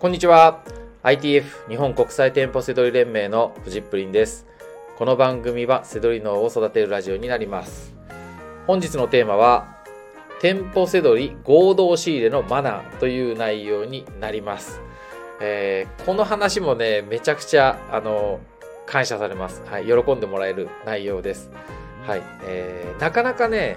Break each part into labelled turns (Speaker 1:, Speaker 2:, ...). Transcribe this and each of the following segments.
Speaker 1: こんにちは。ITF 日本国際店舗セドリ連盟のフジップリンです。この番組はセドリ脳を育てるラジオになります。本日のテーマは、店舗セドリ合同仕入れのマナーという内容になります。えー、この話もね、めちゃくちゃ、あの、感謝されます。はい、喜んでもらえる内容です。はい、えー、なかなかね、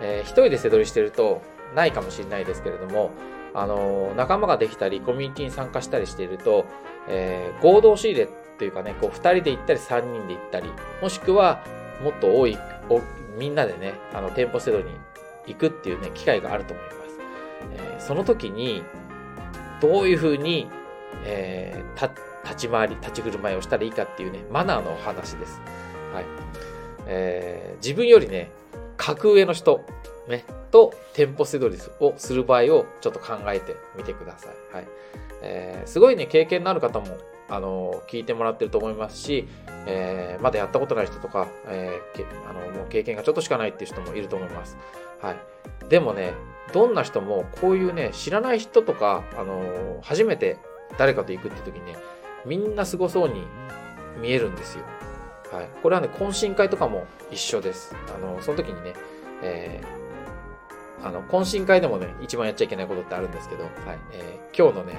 Speaker 1: えー、一人で背取りしてるとないかもしれないですけれども、あの仲間ができたり、コミュニティに参加したりしていると、えー、合同仕入れっていうかね、こう、二人で行ったり、三人で行ったり、もしくは、もっと多い、みんなでね、あの、店舗制度に行くっていうね、機会があると思います。えー、その時に、どういうふうに、えー、立ち回り、立ち振る舞いをしたらいいかっていうね、マナーのお話です。はい。えー、自分よりね、格上の人、ね、と店舗セドリをする場合をちょっと考えてみてください。はい。えー、すごいね、経験のある方も、あの聞いてもらってると思いますし、えー、まだやったことない人とか、えー、あのもう経験がちょっとしかないっていう人もいると思います。はい。でもね、どんな人もこういうね、知らない人とか、あの初めて誰かと行くって時にね、みんなすごそうに見えるんですよ。はい。これはね、懇親会とかも一緒です。あの、その時にね、えー、あの、懇親会でもね、一番やっちゃいけないことってあるんですけど、はい。えー、今日のね、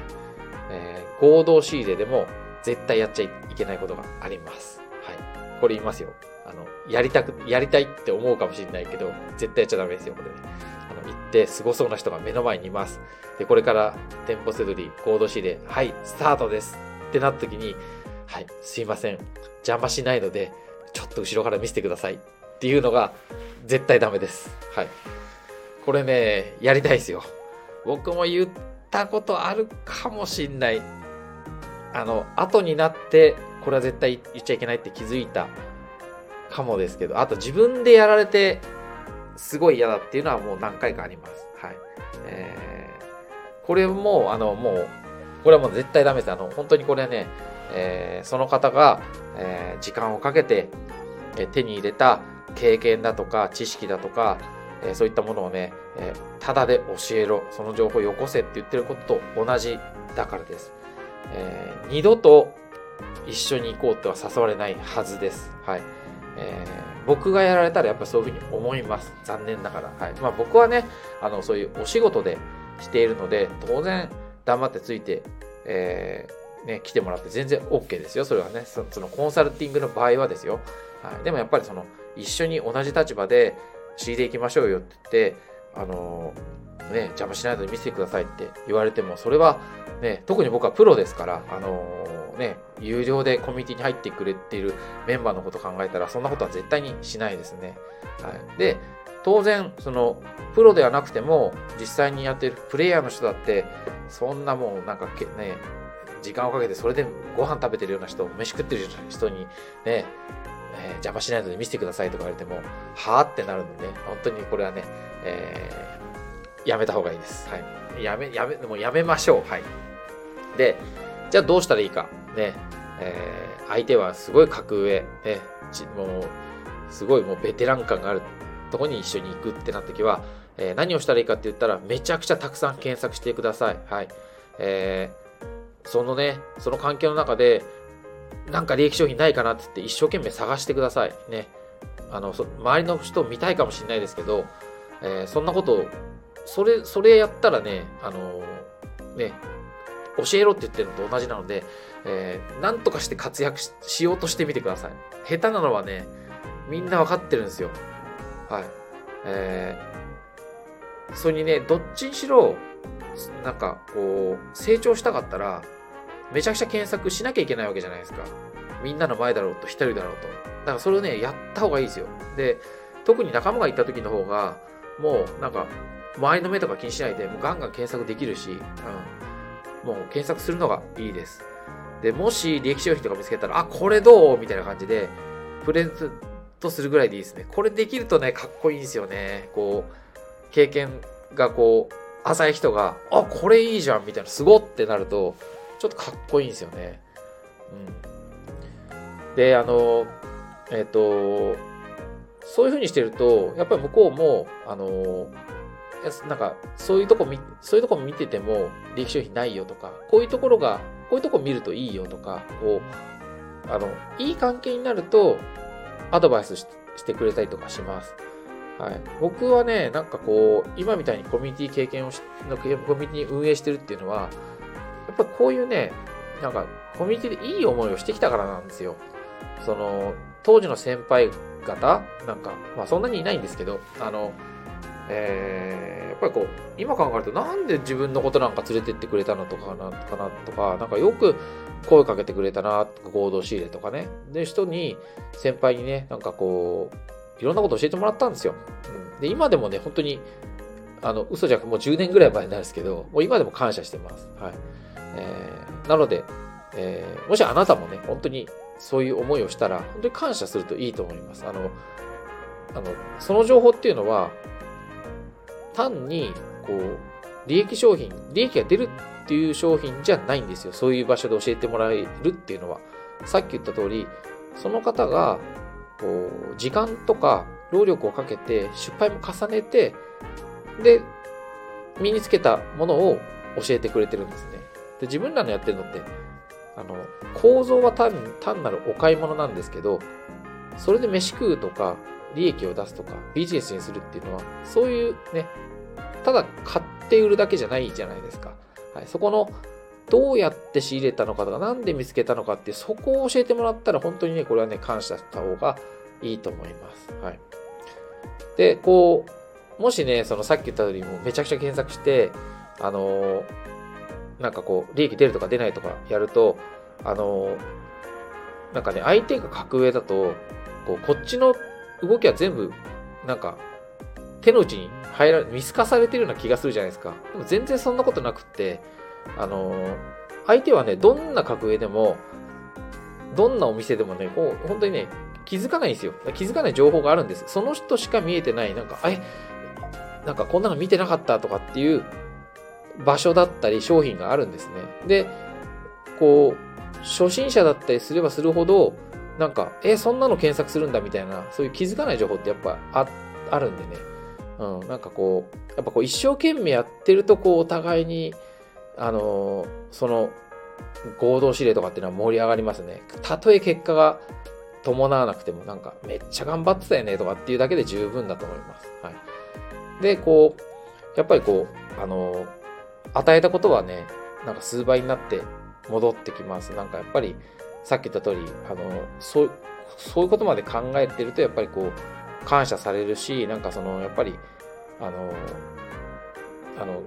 Speaker 1: えー、合同仕入れでも絶対やっちゃいけないことがあります。はい。これ言いますよ。あの、やりたく、やりたいって思うかもしれないけど、絶対やっちゃダメですよ、これね。あの、行って凄そうな人が目の前にいます。で、これから店舗セドリ合同仕入れ、はい、スタートですってなった時に、はい、すいません。邪魔しないので、ちょっと後ろから見せてくださいっていうのが絶対ダメです。はい。これね、やりたいですよ。僕も言ったことあるかもしんない。あの、後になって、これは絶対言っちゃいけないって気づいたかもですけど、あと自分でやられて、すごい嫌だっていうのはもう何回かあります。はい。えー、これも、あの、もう、これはもう絶対ダメです。あの、本当にこれはね、えー、その方が、えー、時間をかけて、え手に入れた経験だとか知識だとか、えそういったものをね、えただで教えろ、その情報をよこせって言ってることと同じだからです。えー、二度と一緒に行こうとは誘われないはずです。はい。えー、僕がやられたらやっぱそういうふうに思います。残念ながら。はい。まあ僕はね、あの、そういうお仕事でしているので、当然黙ってついて、えーね、来てもらって全然 OK ですよ。それはね、そのコンサルティングの場合はですよ。はい。でもやっぱりその、一緒に同じ立場で仕入れ行きましょうよって言って、あの、ね、邪魔しないので見せてくださいって言われても、それはね、特に僕はプロですから、あの、ね、有料でコミュニティに入ってくれているメンバーのこと考えたら、そんなことは絶対にしないですね。はい。で、当然、その、プロではなくても、実際にやってるプレイヤーの人だって、そんなもうなんかね、時間をかけてそれでご飯食べてるような人、飯食ってる人にね、えー、邪魔しないので見せてくださいとか言われても、はぁってなるんでね、本当にこれはね、えー、やめた方がいいです。はい。やめ、やめ、もうやめましょう。はい。で、じゃあどうしたらいいか。ね、えー、相手はすごい格上、ね、もう、すごいもうベテラン感があるとこに一緒に行くってなった時は、えー、何をしたらいいかって言ったら、めちゃくちゃたくさん検索してください。はい。えー、そのね、その環境の中で、なんか利益商品ないかなって言って一生懸命探してください。ね。あの、周りの人を見たいかもしれないですけど、えー、そんなことをそれ、それやったらね、あのー、ね、教えろって言ってるのと同じなので、えー、なんとかして活躍しようとしてみてください。下手なのはね、みんなわかってるんですよ。はい。えー、それにね、どっちにしろ、なんかこう、成長したかったら、めちゃくちゃ検索しなきゃいけないわけじゃないですか。みんなの前だろうと、一人だろうと。だからそれをね、やった方がいいですよ。で、特に仲間が行った時の方が、もうなんか、周りの目とか気にしないで、もうガンガン検索できるし、うん。もう検索するのがいいです。で、もし利益商品とか見つけたら、あ、これどう？みたいな感じで、プレゼントするぐらいでいいですね。これできるとね、かっこいいんですよね。こう、経験がこう、浅い人が、あ、これいいじゃんみたいな、すごってなると、ちょっとかっこいいんですよね。うん。で、あの、えっ、ー、と、そういう風にしてると、やっぱり向こうも、あの、なんか、そういうとこ見、そういうとこ見てても、利益商品ないよとか、こういうところが、こういうとこ見るといいよとか、こう、あの、いい関係になると、アドバイスしてくれたりとかします。はい。僕はね、なんかこう、今みたいにコミュニティ経験をし、コミュニティ運営してるっていうのは、やっぱこういうね、なんか、コミュニティでいい思いをしてきたからなんですよ。その、当時の先輩方なんか、まあそんなにいないんですけど、あの、えー、やっぱりこう、今考えるとなんで自分のことなんか連れてってくれたのとかな、かなとか、なんかよく声かけてくれたな、合同仕入れとかね。で、人に、先輩にね、なんかこう、いろんなこと教えてもらったんですよ。うん、で、今でもね、本当に、あの、嘘じゃなくもう10年ぐらい前なんですけど、もう今でも感謝してます。はい。えー、なので、えー、もしあなたもね、本当にそういう思いをしたら、本当に感謝するといいと思います。あの、あの、その情報っていうのは、単に、こう、利益商品、利益が出るっていう商品じゃないんですよ。そういう場所で教えてもらえるっていうのは。さっき言った通り、その方が、こう、時間とか労力をかけて、失敗も重ねて、で、身につけたものを教えてくれてるんですね。で、自分らのやってるのって、あの、構造は単単なるお買い物なんですけど、それで飯食うとか、利益を出すとか、ビジネスにするっていうのは、そういうね、ただ買って売るだけじゃないじゃないですか。はい、そこの、どうやって仕入れたのかとか、なんで見つけたのかって、そこを教えてもらったら、本当にね、これはね、感謝した方がいいと思います。はい。で、こう、もしね、そのさっき言った通り、もめちゃくちゃ検索して、あのー、なんかこう、利益出るとか出ないとかやると、あの、なんかね、相手が格上だと、こう、こっちの動きは全部、なんか、手の内に入ら、見透かされてるような気がするじゃないですか。でも全然そんなことなくって、あの、相手はね、どんな格上でも、どんなお店でもね、こう、本当にね、気づかないんですよ。気づかない情報があるんです。その人しか見えてない、なんか、え、なんかこんなの見てなかったとかっていう場所だったり商品があるんですね。で、こう、初心者だったりすればするほど、なんか、え、そんなの検索するんだみたいな、そういう気づかない情報ってやっぱああるんでね。うん、なんかこう、やっぱこう一生懸命やってると、こう、お互いに、あのー、その、合同指令とかっていうのは盛り上がりますね。たとえ結果が伴わなくても、なんか、めっちゃ頑張ってたよねとかっていうだけで十分だと思います。はい。で、こう、やっぱりこう、あのー、与えたことはね、なんか数倍になって戻ってきます。なんかやっぱり、さっき言った通り、あの、そう、そういうことまで考えてると、やっぱりこう、感謝されるし、なんかその、やっぱり、あの、あの、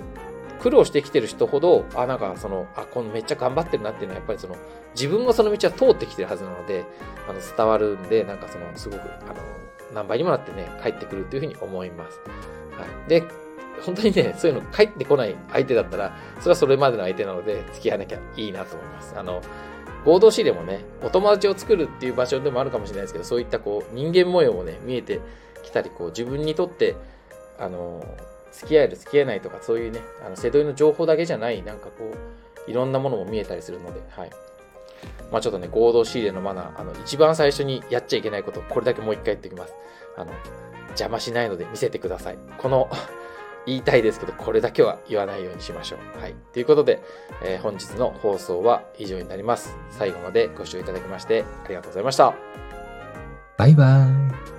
Speaker 1: 苦労してきてる人ほど、あ、なんかその、あ、このめっちゃ頑張ってるなっていうのは、やっぱりその、自分もその道は通ってきてるはずなので、あの、伝わるんで、なんかその、すごく、あの、何倍にもなってね、帰ってくるというふうに思います。はい。で、本当にね、そういうの帰ってこない相手だったら、それはそれまでの相手なので、付き合わなきゃいいなと思います。あの、合同仕入れもね、お友達を作るっていう場所でもあるかもしれないですけど、そういったこう、人間模様もね、見えてきたり、こう、自分にとって、あの、付き合える、付き合えないとか、そういうね、あの、瀬戸りの情報だけじゃない、なんかこう、いろんなものも見えたりするので、はい。まあちょっとね、合同仕入れのマナー、あの、一番最初にやっちゃいけないこと、これだけもう一回言っておきます。あの、邪魔しないので見せてください。この言いたいですけど、これだけは言わないようにしましょう。はい。ということで、えー、本日の放送は以上になります。最後までご視聴いただきましてありがとうございました。
Speaker 2: バイバーイ。